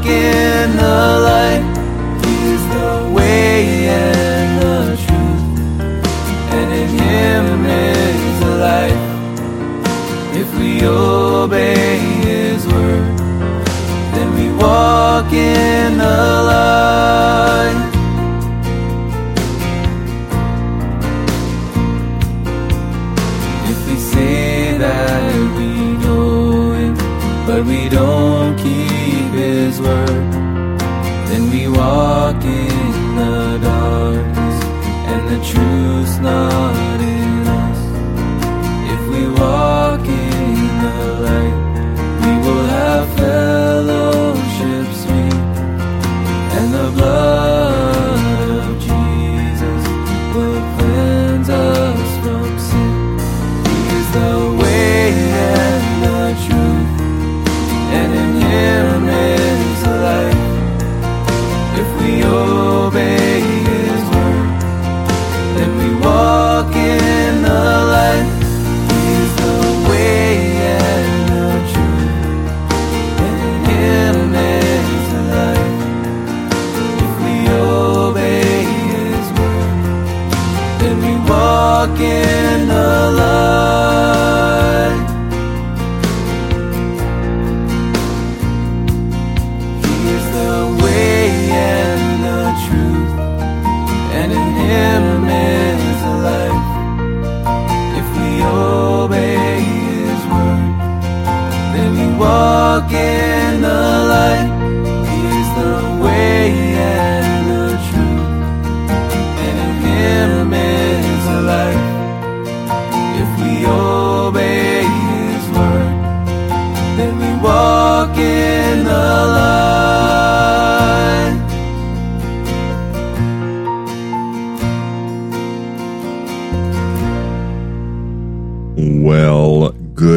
walk in the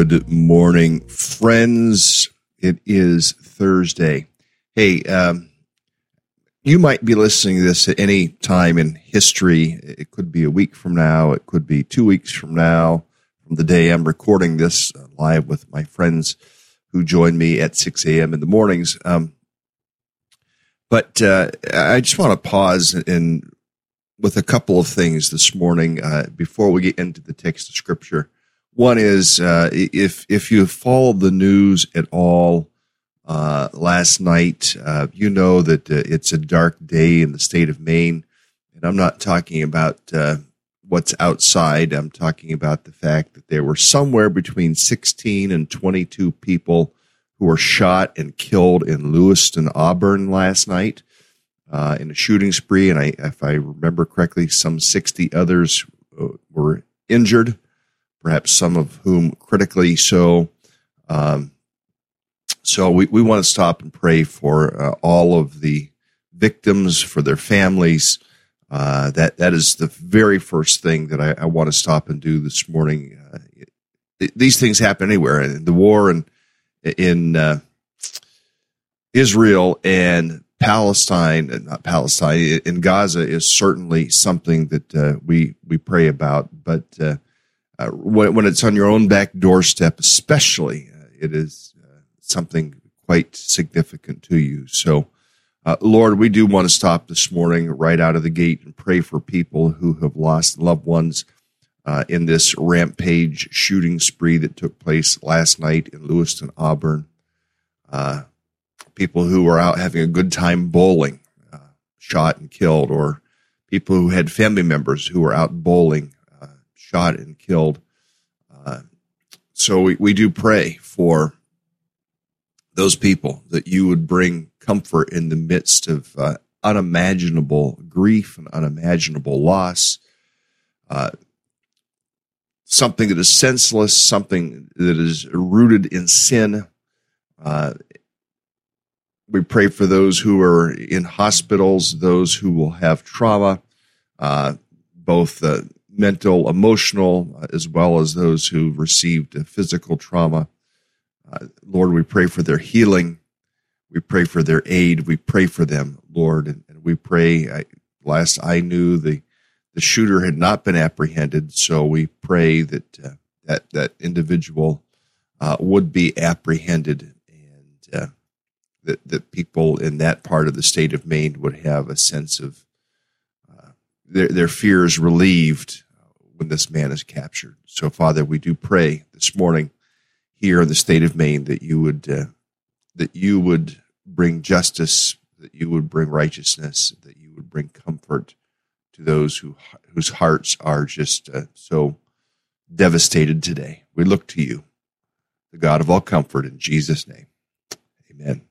good morning, friends. It is Thursday. Hey, um, you might be listening to this at any time in history. It could be a week from now. It could be two weeks from now, from the day I'm recording this uh, live with my friends who join me at 6 a.m. in the mornings. Um, but uh, I just want to pause and with a couple of things this morning uh, before we get into the text of scripture. One is uh, if if you followed the news at all uh, last night, uh, you know that uh, it's a dark day in the state of Maine, and I'm not talking about uh, what's outside. I'm talking about the fact that there were somewhere between 16 and 22 people who were shot and killed in Lewiston, Auburn last night uh, in a shooting spree, and I, if I remember correctly, some 60 others uh, were injured perhaps some of whom critically so. Um, so we, we want to stop and pray for uh, all of the victims, for their families. Uh, that that is the very first thing that I, I want to stop and do this morning. Uh, it, these things happen anywhere, and the war in in uh, Israel and Palestine, uh, not Palestine, in Gaza is certainly something that uh, we we pray about, but uh, when, when, it's on your own back doorstep, especially, uh, it is uh, something quite significant to you. So, uh, Lord, we do want to stop this morning right out of the gate and pray for people who have lost loved ones uh, in this rampage shooting spree that took place last night in Lewiston, Auburn. Uh, people who were out having a good time bowling, shot and killed, or people who had family members who were out bowling shot and killed. Uh, so we, we do pray for those people that you would bring comfort in the midst of uh, unimaginable grief and unimaginable loss. Uh, something that is senseless, something that is rooted in sin. Uh, we pray for those who are in hospitals, those who will have trauma, uh, both uh, mental, emotional, uh, as well as those who received physical trauma. Uh, Lord, we pray for their healing. We pray for their aid. We pray for them, Lord, and, and we pray. I, last I knew, the the shooter had not been apprehended, so we pray that uh, that that individual uh, would be apprehended, and uh, that that people in that part of the state of Maine would have a sense of their their fears relieved when this man is captured. So, Father, we do pray this morning here in the state of Maine that you would uh, that you would bring justice, that you would bring righteousness, that you would bring comfort to those who whose hearts are just uh, so devastated today. We look to you, the God of all comfort, in Jesus' name. Amen.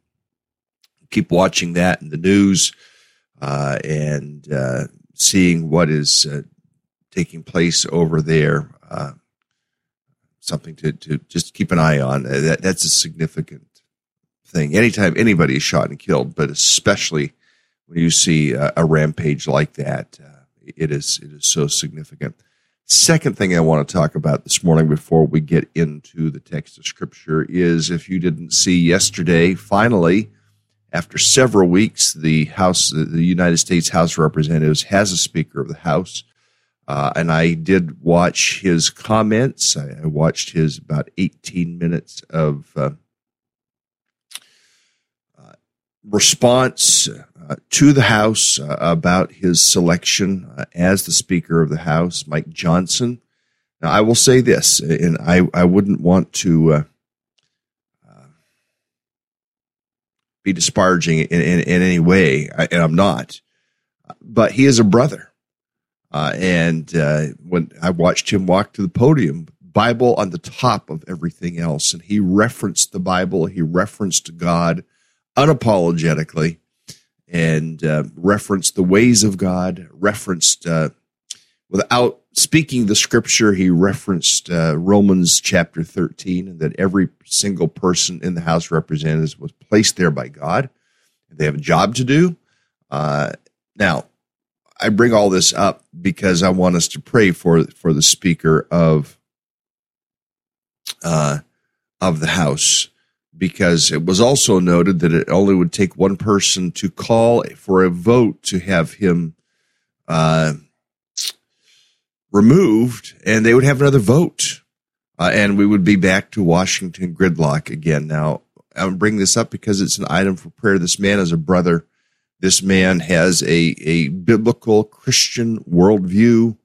Keep watching that in the news uh, and uh, seeing what is uh, taking place over there. Uh, something to, to just keep an eye on. Uh, that, that's a significant thing. Anytime anybody is shot and killed, but especially when you see a, a rampage like that, uh, it is it is so significant. Second thing I want to talk about this morning before we get into the text of scripture is if you didn't see yesterday, finally, after several weeks, the House, the United States House of Representatives has a Speaker of the House. Uh, and I did watch his comments. I, I, watched his about 18 minutes of uh, uh, response uh, to the House uh, about his selection uh, as the Speaker of the House, Mike Johnson. Now, I will say this, and I, I wouldn't want to be disparaging in, in, in any way, and I'm not, but he is a brother. Uh, and uh, when I watched him walk to the podium, Bible on the top of everything else, and he referenced the Bible, he referenced God unapologetically, and uh, referenced the ways of God, referenced uh, without speaking the scripture, he referenced uh, Romans chapter 13, and that every single person in the House of Representatives was placed there by God. They have a job to do. Uh, now, I bring all this up because I want us to pray for for the Speaker of uh, of the House, because it was also noted that it only would take one person to call for a vote to have him uh, removed, and they would have another vote, uh, and we would be back to Washington gridlock again. Now, I'm bringing this up because it's an item for prayer. This man is a brother this man has a, a biblical Christian worldview,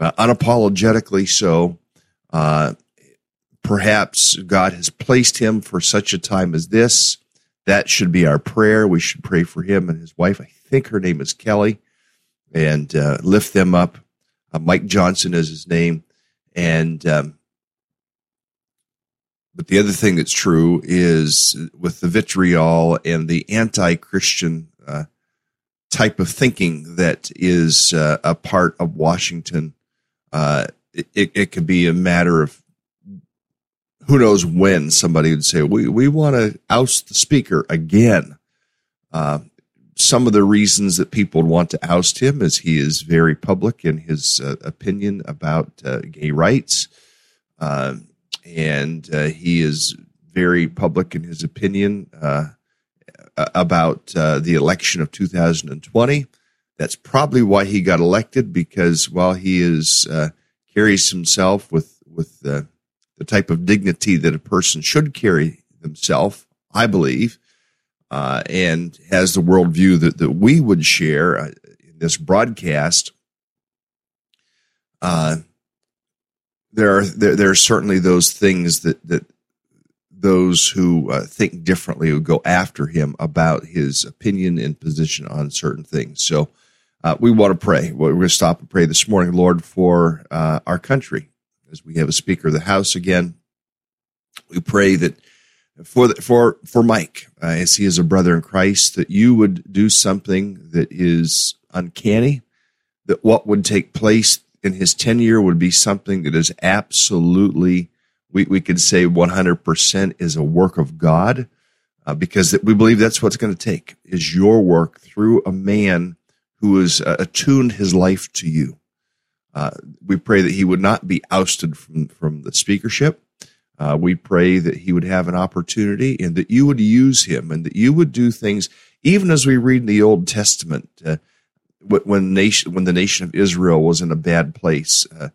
uh, unapologetically so. Uh, perhaps God has placed him for such a time as this. That should be our prayer. We should pray for him and his wife. I think her name is Kelly, and uh, lift them up. Uh, Mike Johnson is his name, and um, but the other thing that's true is with the vitriol and the anti-Christian uh, type of thinking that is uh, a part of Washington. Uh, it, it could be a matter of who knows when somebody would say, we, we want to oust the speaker again. Uh, some of the reasons that people would want to oust him is he is very public in his uh, opinion about uh, gay rights. Uh, and he is very public in his opinion about uh, the election of 2020. That's probably why he got elected because while he is uh, carries himself with with the type of dignity that a person should carry himself, I believe, uh, and has the worldview that, that we would share uh, in this broadcast. Uh, there are there, there are certainly those things that that those who uh, think differently would go after him about his opinion and position on certain things. So uh, we want to pray. We're going to stop and pray this morning, Lord, for uh, our country as we have a Speaker of the House again. We pray that for the, for for Mike, uh, as he is a brother in Christ, that you would do something that is uncanny. That what would take place in his tenure would be something that is absolutely, we, we could say 100% is a work of God, uh, because we believe that's what's going to take is your work through a man who has uh, attuned his life to you. Uh, we pray that he would not be ousted from, from the speakership. Uh, we pray that he would have an opportunity and that you would use him and that you would do things, even as we read in the Old Testament, uh, when nation, when the nation of Israel was in a bad place, uh,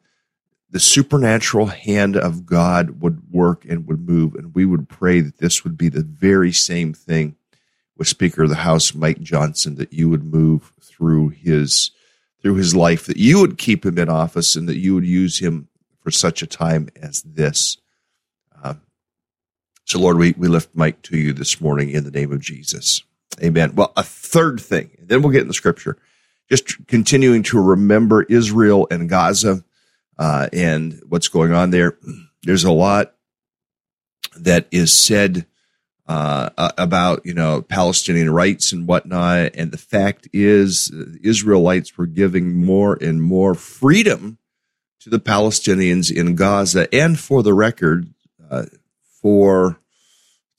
the supernatural hand of God would work and would move. And we would pray that this would be the very same thing with Speaker of the House, Mike Johnson, that you would move through his, through his life, that you would keep him in office and that you would use him for such a time as this. Uh, so, Lord, we, we lift Mike to you this morning in the name of Jesus. Amen. Well, a third thing, then we'll get in the scripture. Just continuing to remember Israel and Gaza uh, and what's going on there. There's a lot that is said uh, about you know Palestinian rights and whatnot, and the fact is, Israelites were giving more and more freedom to the Palestinians in Gaza, and for the record, uh, for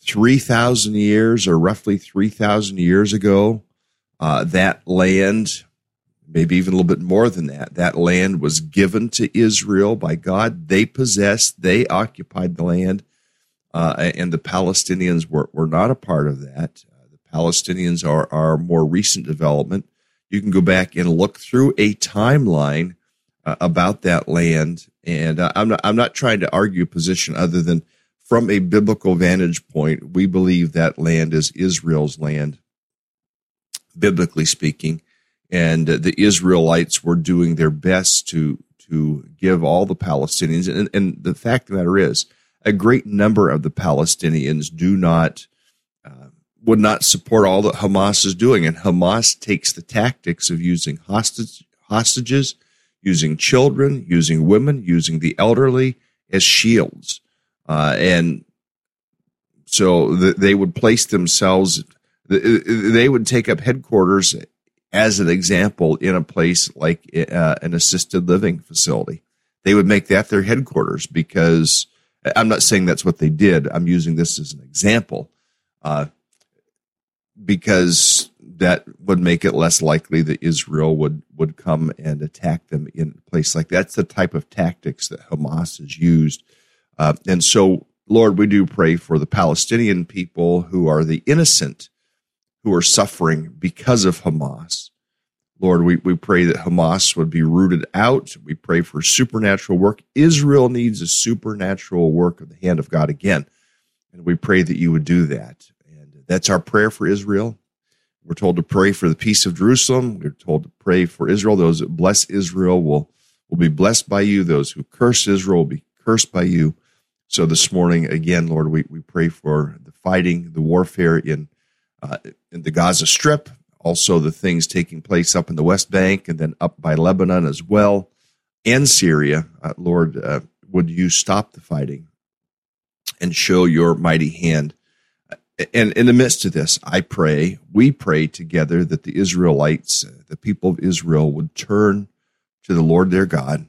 three thousand years or roughly three thousand years ago, uh, that land maybe even a little bit more than that. That land was given to Israel by God. They possessed, they occupied the land, uh, and the Palestinians were, were not a part of that. Uh, the Palestinians are, our more recent development. You can go back and look through a timeline uh, about that land. And uh, I'm not, I'm not trying to argue a position other than from a biblical vantage point, we believe that land is Israel's land, biblically speaking and the Israelites were doing their best to to give all the Palestinians. And, and the fact of the matter is, a great number of the Palestinians do not uh, would not support all that Hamas is doing, and Hamas takes the tactics of using hostage, hostages, using children, using women, using the elderly as shields, uh, and so the, they would place themselves. They would take up headquarters as an example in a place like uh, an assisted living facility. They would make that their headquarters because I'm not saying that's what they did. I'm using this as an example uh, because that would make it less likely that Israel would would come and attack them in a place like that. that's the type of tactics that Hamas has used. Uh, and so, Lord, we do pray for the Palestinian people who are the innocent who are suffering because of Hamas. Lord, we, we pray that Hamas would be rooted out. We pray for supernatural work. Israel needs a supernatural work of the hand of God again. And we pray that you would do that. And that's our prayer for Israel. We're told to pray for the peace of Jerusalem. We're told to pray for Israel. Those that bless Israel will, will be blessed by you. Those who curse Israel will be cursed by you. So this morning, again, Lord, we, we pray for the fighting, the warfare in uh, in the Gaza Strip, also the things taking place up in the West Bank and then up by Lebanon as well, and Syria. Uh, Lord, uh, would you stop the fighting and show your mighty hand? And in the midst of this, I pray, we pray together that the Israelites, uh, the people of Israel, would turn to the Lord their God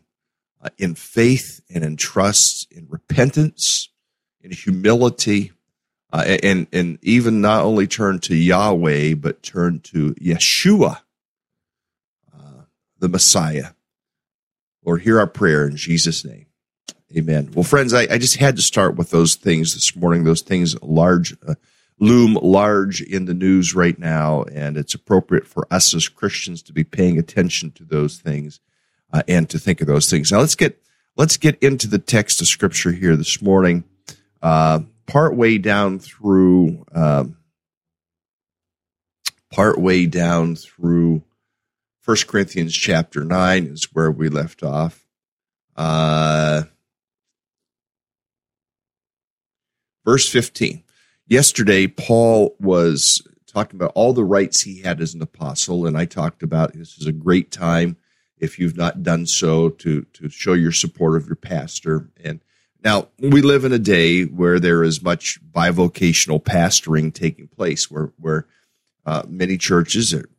uh, in faith and in trust, in repentance, in humility, uh, and and even not only turn to Yahweh but turn to Yeshua, uh, the Messiah. Lord, hear our prayer in Jesus' name, Amen. Well, friends, I, I just had to start with those things this morning. Those things large uh, loom large in the news right now, and it's appropriate for us as Christians to be paying attention to those things uh, and to think of those things. Now, let's get let's get into the text of Scripture here this morning. Part way down through um, part way down through First Corinthians chapter nine is where we left off. Uh, verse fifteen. Yesterday, Paul was talking about all the rights he had as an apostle, and I talked about this is a great time if you've not done so to to show your support of your pastor and Now, we live in a day where there is much bivocational pastoring taking place, where, where uh, many churches are,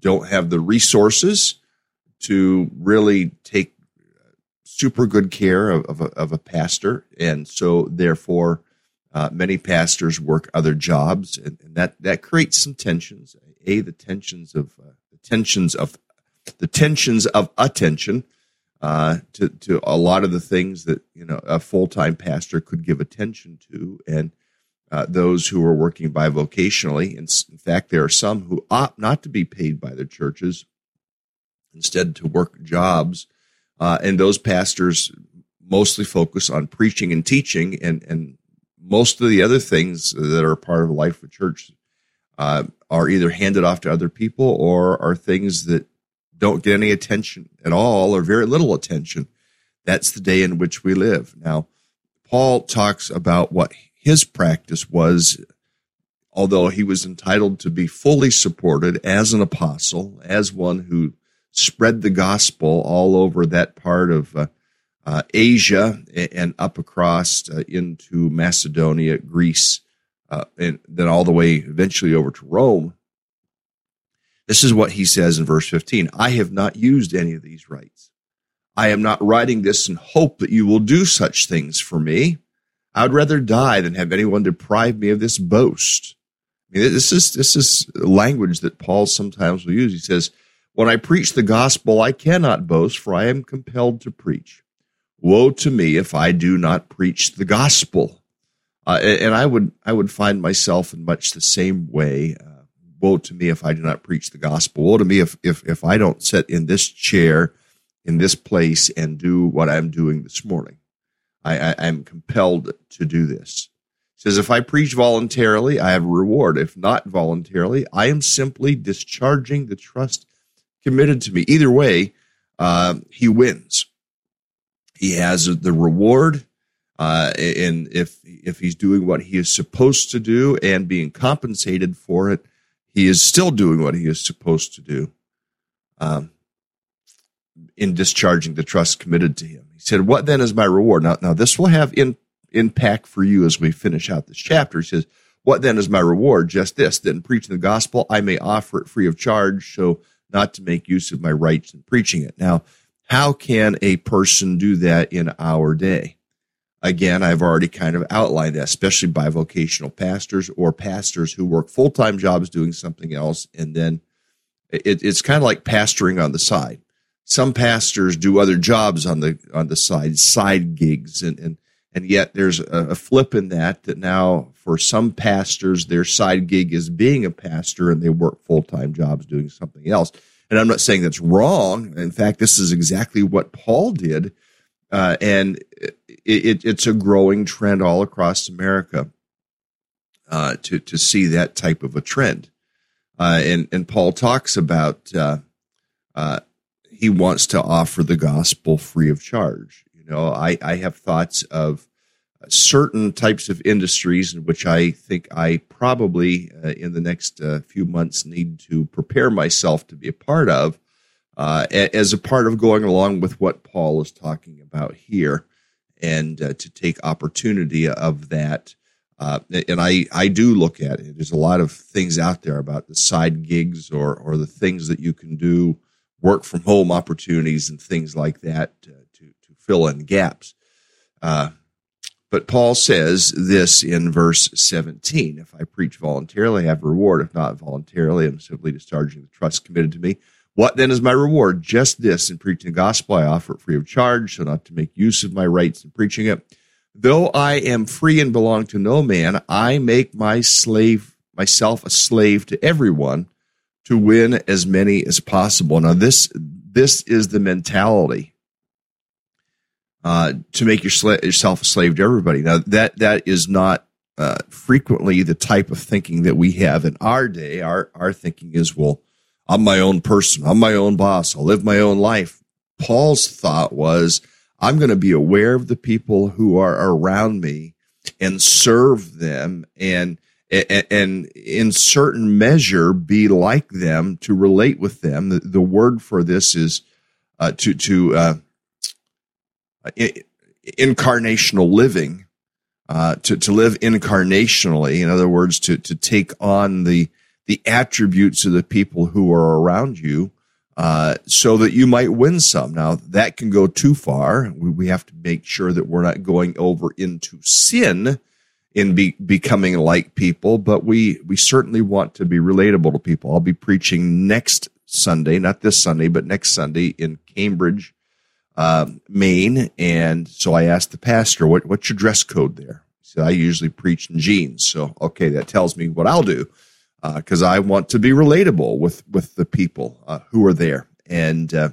don't have the resources to really take super good care of, of, a, of a pastor. And so, therefore, uh, many pastors work other jobs, and, and, that, that creates some tensions. A, the tensions of uh, the tensions of the tensions of attention uh, to to a lot of the things that you know a full time pastor could give attention to, and uh, those who are working bivocationally. In, in fact, there are some who opt not to be paid by their churches, instead to work jobs, uh, and those pastors mostly focus on preaching and teaching, and and most of the other things that are part of life of church uh, are either handed off to other people or are things that don't get any attention at all or very little attention. That's the day in which we live. Now, Paul talks about what his practice was, although he was entitled to be fully supported as an apostle, as one who spread the gospel all over that part of uh, uh, Asia and up across uh, into Macedonia, Greece, uh, and then all the way eventually over to Rome. This is what he says in verse 15 I have not used any of these rights. I am not writing this in hope that you will do such things for me. I would rather die than have anyone deprive me of this boast. I mean, this is this is language that Paul sometimes will use. He says, "When I preach the gospel, I cannot boast, for I am compelled to preach. Woe to me if I do not preach the gospel." Uh, and I would I would find myself in much the same way. Uh, woe to me if I do not preach the gospel. Woe to me if, if, if I don't sit in this chair, in this place, and do what I'm doing this morning. I, I, am compelled to do this. It says, if I preach voluntarily, I have a reward. If not voluntarily, I am simply discharging the trust committed to me. Either way, uh, he wins. He has the reward. Uh, and if if he's doing what he is supposed to do and being compensated for it, he is still doing what he is supposed to do um, in discharging the trust committed to him. He said, What then is my reward? Now, now this will have in, impact for you as we finish out this chapter. He says, What then is my reward? Just this, that in preaching the gospel, I may offer it free of charge, so not to make use of my rights in preaching it. Now, how can a person do that in our day? Again, I've already kind of outlined that, especially bivocational pastors or pastors who work full time jobs doing something else. And then it, it's kind of like pastoring on the side. Some pastors do other jobs on the on the side, side gigs, and and and yet there's a, a flip in that that now for some pastors their side gig is being a pastor and they work full time jobs doing something else. And I'm not saying that's wrong. In fact, this is exactly what Paul did uh, and it, it, it's a growing trend all across America uh, to to see that type of a trend. Uh, and and Paul talks about uh, uh, he wants to offer the gospel free of charge. You know, I I have thoughts of certain types of industries in which I think I probably uh, in the next few months need to prepare myself to be a part of uh, as a part of going along with what Paul is talking about here, and uh, to take opportunity of that. Uh, and I, I do look at it. There's a lot of things out there about the side gigs or, or the things that you can do, work from home opportunities and things like that to, to, to fill in gaps. Uh, but Paul says this in verse 17 If I preach voluntarily, I have reward. If not voluntarily, I'm simply discharging the trust committed to me. What then is my reward? Just this in preaching the gospel, I offer it free of charge, so not to make use of my rights in preaching it. Though I am free and belong to no man, I make my slave myself a slave to everyone to win as many as possible. Now this this is the mentality uh, to make your sla- yourself a slave to everybody. Now that that is not uh, frequently the type of thinking that we have in our day. Our our thinking is well I'm my own person. I'm my own boss. I'll live my own life. Paul's thought was, I'm going to be aware of the people who are around me and serve them and, and in certain measure be like them to relate with them. The, the word for this is uh, to, to, uh, incarnational living, uh, to, to live incarnationally. In other words, to, to take on the, the attributes of the people who are around you, uh, so that you might win some. Now that can go too far. We, we have to make sure that we're not going over into sin in be, becoming like people, but we, we certainly want to be relatable to people. I'll be preaching next Sunday, not this Sunday, but next Sunday in Cambridge, uh, Maine. And so I asked the pastor, what, what's your dress code there? He said, I usually preach in jeans. So, okay, that tells me what I'll do. Uh, cause I want to be relatable with, with the people, uh, who are there and, uh,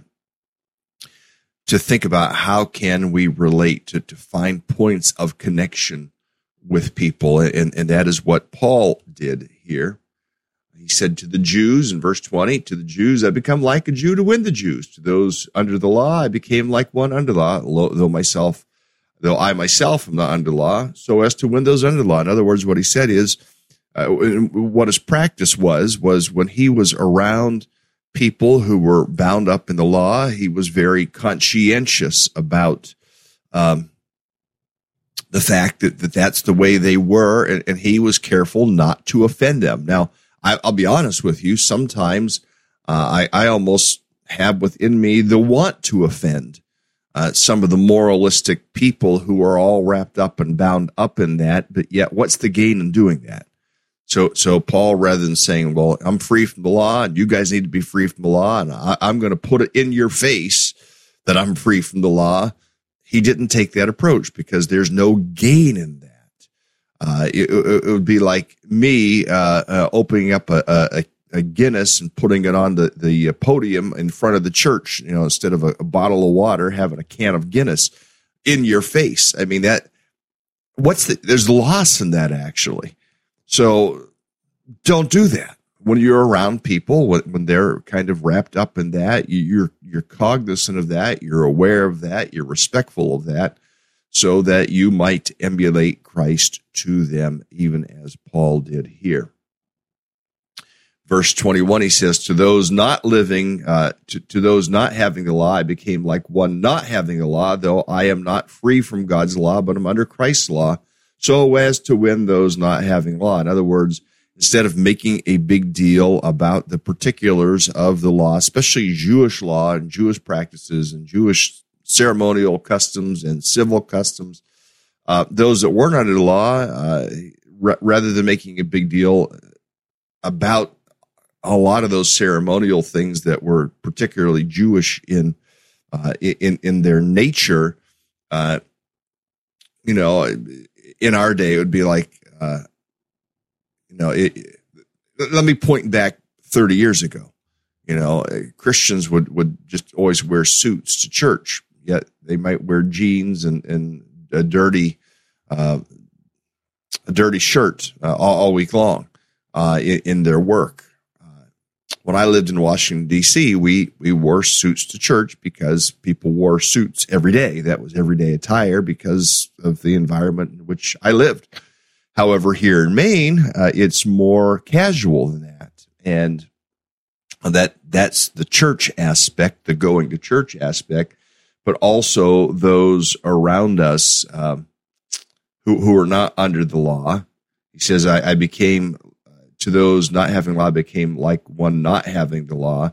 to think about how can we relate to, to find points of connection with people. And, and that is what Paul did here. He said to the Jews in verse 20, to the Jews, I become like a Jew to win the Jews. To those under the law, I became like one under law, though myself, though I myself am not under law, so as to win those under law. In other words, what he said is, uh, what his practice was, was when he was around people who were bound up in the law, he was very conscientious about, um, the fact that, that that's the way they were, and, and he was careful not to offend them. Now, I, will be honest with you. Sometimes uh, I, I almost have within me the want to offend uh, some of the moralistic people who are all wrapped up and bound up in that. But yet, what's the gain in doing that? So, so Paul, rather than saying, "Well, I'm free from the law, and you guys need to be free from the law," and I, I'm going to put it in your face that I'm free from the law, he didn't take that approach because there's no gain in that. Uh, it, it, would be like me uh, uh, opening up a, a, a, Guinness and putting it on the, the podium in front of the church, you know, instead of a, a, bottle of water, having a can of Guinness in your face. I mean, that, what's the, there's loss in that actually. So don't do that when you're around people, when, they're kind of wrapped up in that, you're you're cognizant of that, you're aware of that, you're respectful of that, so that you might emulate Christ to them, even as Paul did here. Verse 21, he says, to those not living, uh, to, to those not having the law, I became like one not having the law, though I am not free from God's law, but I'm under Christ's law, so as to win those not having law. In other words, instead of making a big deal about the particulars of the law, especially Jewish law and Jewish practices and Jewish ceremonial customs and civil customs, uh, those that weren't under the law, uh, r- rather than making a big deal about a lot of those ceremonial things that were particularly Jewish in uh, in in their nature, uh, you know, in our day it would be like uh, you know, it, let me point back 30 years ago. You know, Christians would, would just always wear suits to church, yet they might wear jeans and, and a dirty, uh, a dirty shirt uh, all, all, week long uh, in, in, their work. When I lived in Washington D.C., we we wore suits to church because people wore suits every day. That was everyday attire because of the environment in which I lived. However, here in Maine, uh, it's more casual than that. And that that's the church aspect, the going to church aspect, but also those around us um, who, who are not under the law. He says, I, I became to those not having law, became like one not having the law.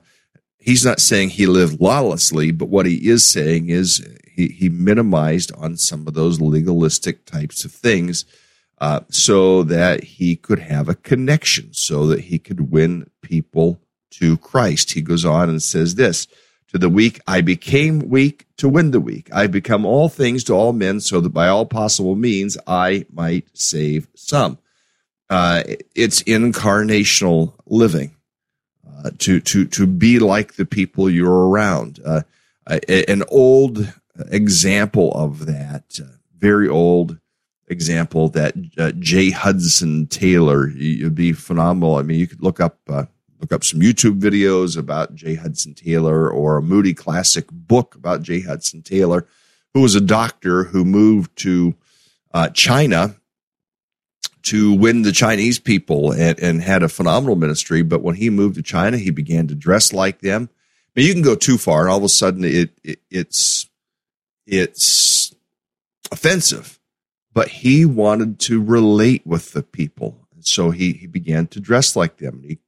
He's not saying he lived lawlessly, but what he is saying is he, he minimized on some of those legalistic types of things uh, so that he could have a connection, so that he could win people to Christ. He goes on and says this to the weak, I became weak to win the weak. I become all things to all men so that by all possible means I might save some. Uh, it's incarnational living. Uh, to to to be like the people you're around. Uh, an old example of that, uh, very old, example that uh, J. Hudson Taylor, it'd be phenomenal. I mean, you could look up uh, look up some YouTube videos about J. Hudson Taylor or a Moody Classic book about J. Hudson Taylor, who was a doctor who moved to uh, China to win the Chinese people and, and had a phenomenal ministry. But when he moved to China, he began to dress like them. I mean, you can go too far, and all of a sudden, it, it it's it's offensive, but he wanted to relate with the people. So he, he began to dress like them. He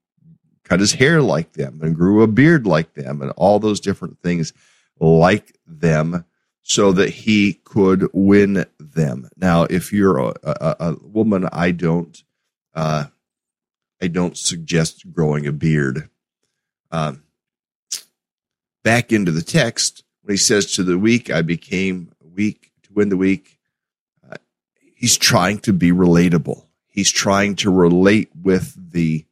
cut his hair like them and grew a beard like them and all those different things like them so that he could win them. Now, if you're a, a, a woman, I don't, uh, I don't suggest growing a beard. Um, back into the text, when he says to the weak, I became weak to win the weak, uh, he's trying to be relatable. He's trying to relate with the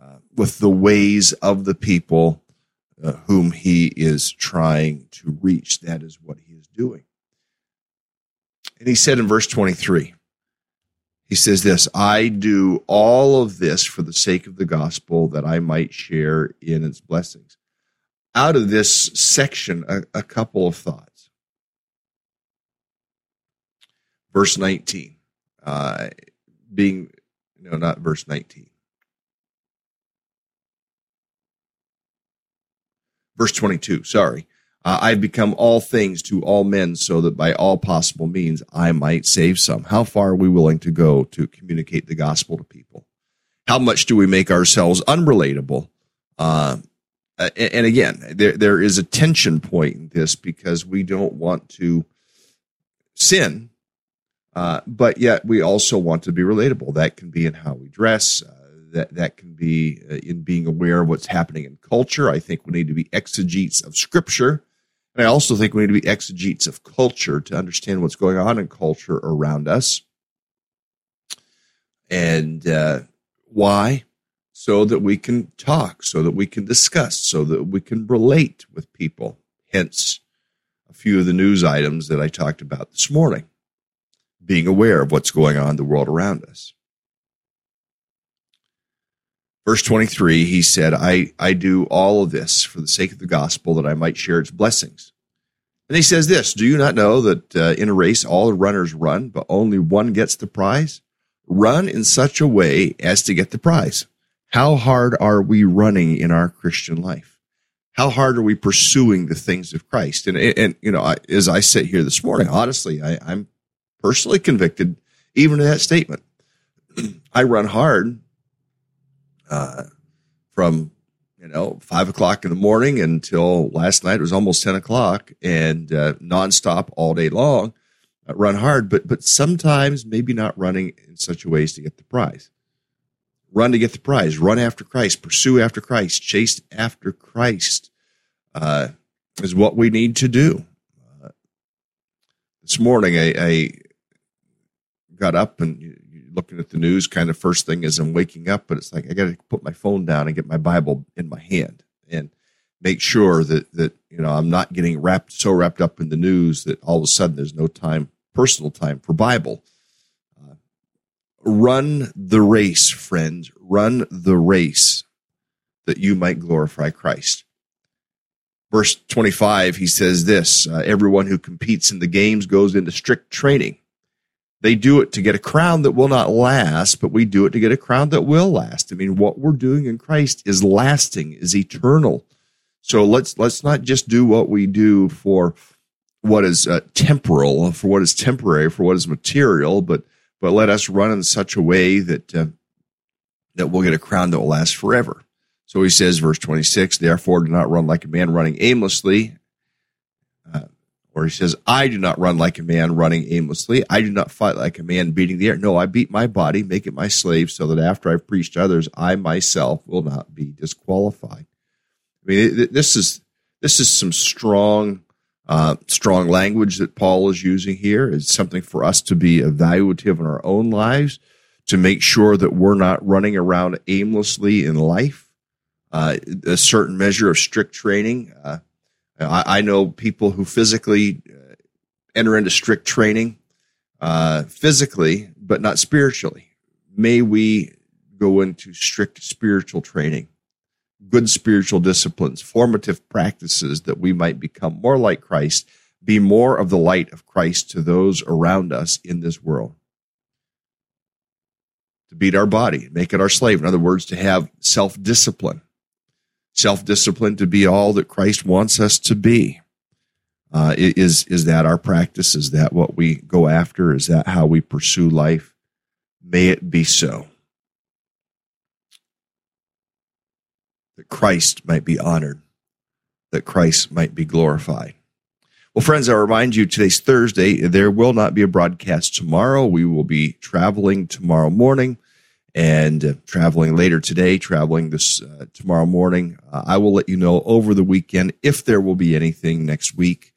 uh, with the ways of the people uh, whom he is trying to reach. That is what he doing. And he said in verse 23, he says this I do all of this for the sake of the gospel that I might share in its blessings. Out of this section, a, a couple of thoughts. Verse 19, uh, being, no, not verse 19. Verse 22, sorry. Uh, I've become all things to all men so that by all possible means I might save some. How far are we willing to go to communicate the gospel to people? How much do we make ourselves unrelatable? Uh, and again, there, there is a tension point in this because we don't want to sin, uh, but yet we also want to be relatable. That can be in how we dress. Uh, that that can be uh, in being aware of what's happening in culture. I think we need to be exegetes of scripture and I also think we need to be exegetes of culture to understand what's going on in culture around us. And uh, why? So that we can talk, so that we can discuss, so that we can relate with people. Hence, a few of the news items that I talked about this morning. Being aware of what's going on in the world around us. Verse 23, he said, I, I do all of this for the sake of the gospel that I might share its blessings. And he says this Do you not know that uh, in a race all the runners run, but only one gets the prize? Run in such a way as to get the prize. How hard are we running in our Christian life? How hard are we pursuing the things of Christ? And, and you know, I, as I sit here this morning, honestly, I, I'm personally convicted even to that statement. I run hard uh, from you know five o'clock in the morning until last night. It was almost ten o'clock, and uh, nonstop all day long. Uh, run hard, but but sometimes maybe not running in such a ways to get the prize. Run to get the prize. Run after Christ. Pursue after Christ. Chase after Christ uh, is what we need to do. Uh, this morning, I, I got up and looking at the news kind of first thing as I'm waking up, but it's like I got to put my phone down and get my Bible in my hand and make sure that that you know I'm not getting wrapped so wrapped up in the news that all of a sudden there's no time, personal time for Bible. Uh, run the race, friends. Run the race that you might glorify Christ. Verse 25, he says this uh, Everyone who competes in the games goes into strict training. They do it to get a crown that will not last, but we do it to get a crown that will last. I mean, what we're doing in Christ is lasting, is eternal. So let's let's not just do what we do for what is uh, temporal, for what is temporary, for what is material, but but let us run in such a way that uh, that we'll get a crown that will last forever. So he says, verse 26, therefore do not run like a man running aimlessly, where he says, I do not run like a man running aimlessly. I do not fight like a man beating the air. No, I beat my body, make it my slave, so that after I've preached others, I myself will not be disqualified. I mean, this is this is some strong, uh, strong language that Paul is using here. It's something for us to be evaluative in our own lives to make sure that we're not running around aimlessly in life. Uh, a certain measure of strict training. Uh, I, I know people who physically uh, enter into strict training uh, physically, but not spiritually. May we go into strict spiritual training, good spiritual disciplines, formative practices that we might become more like Christ, be more of the light of Christ to those around us in this world. To beat our body, make it our slave. In other words, to have self discipline self discipline to be all that Christ wants us to be. Uh, is is that our practice? Is that what we go after? Is that how we pursue life? May it be so. That Christ might be honored, that Christ might be glorified. Well, friends, I remind you today's Thursday. There will not be a broadcast tomorrow. We will be traveling tomorrow morning and uh, traveling later today, traveling this uh, tomorrow morning. Uh, I will let you know over the weekend if there will be anything next week.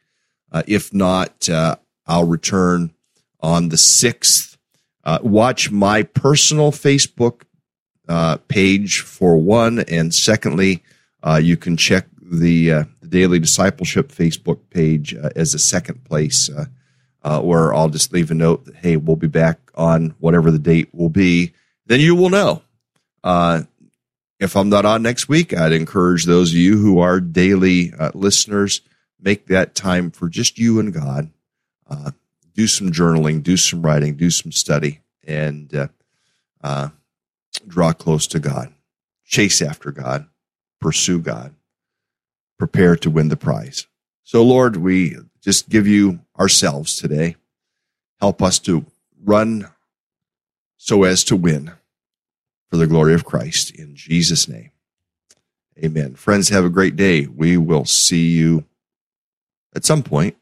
Uh, if not, uh, I'll return on the 6th. Uh, watch my personal Facebook page for one. And secondly, you can check the, the Daily Discipleship Facebook page as a second place. where I'll just leave a note that, hey, we'll be back on whatever the date will be then you will know. Uh, if I'm not on next week, I'd encourage those of you who are daily uh, listeners, make that time for just you and God. Uh, do some journaling, do some writing, do some study, and uh, uh, draw close to God. Chase after God, pursue God, prepare to win the prize. So, Lord, we just give you ourselves today. Help us to run so as to win for the glory of Christ. In Jesus' name, amen. Friends, have a great day. We will see you at some point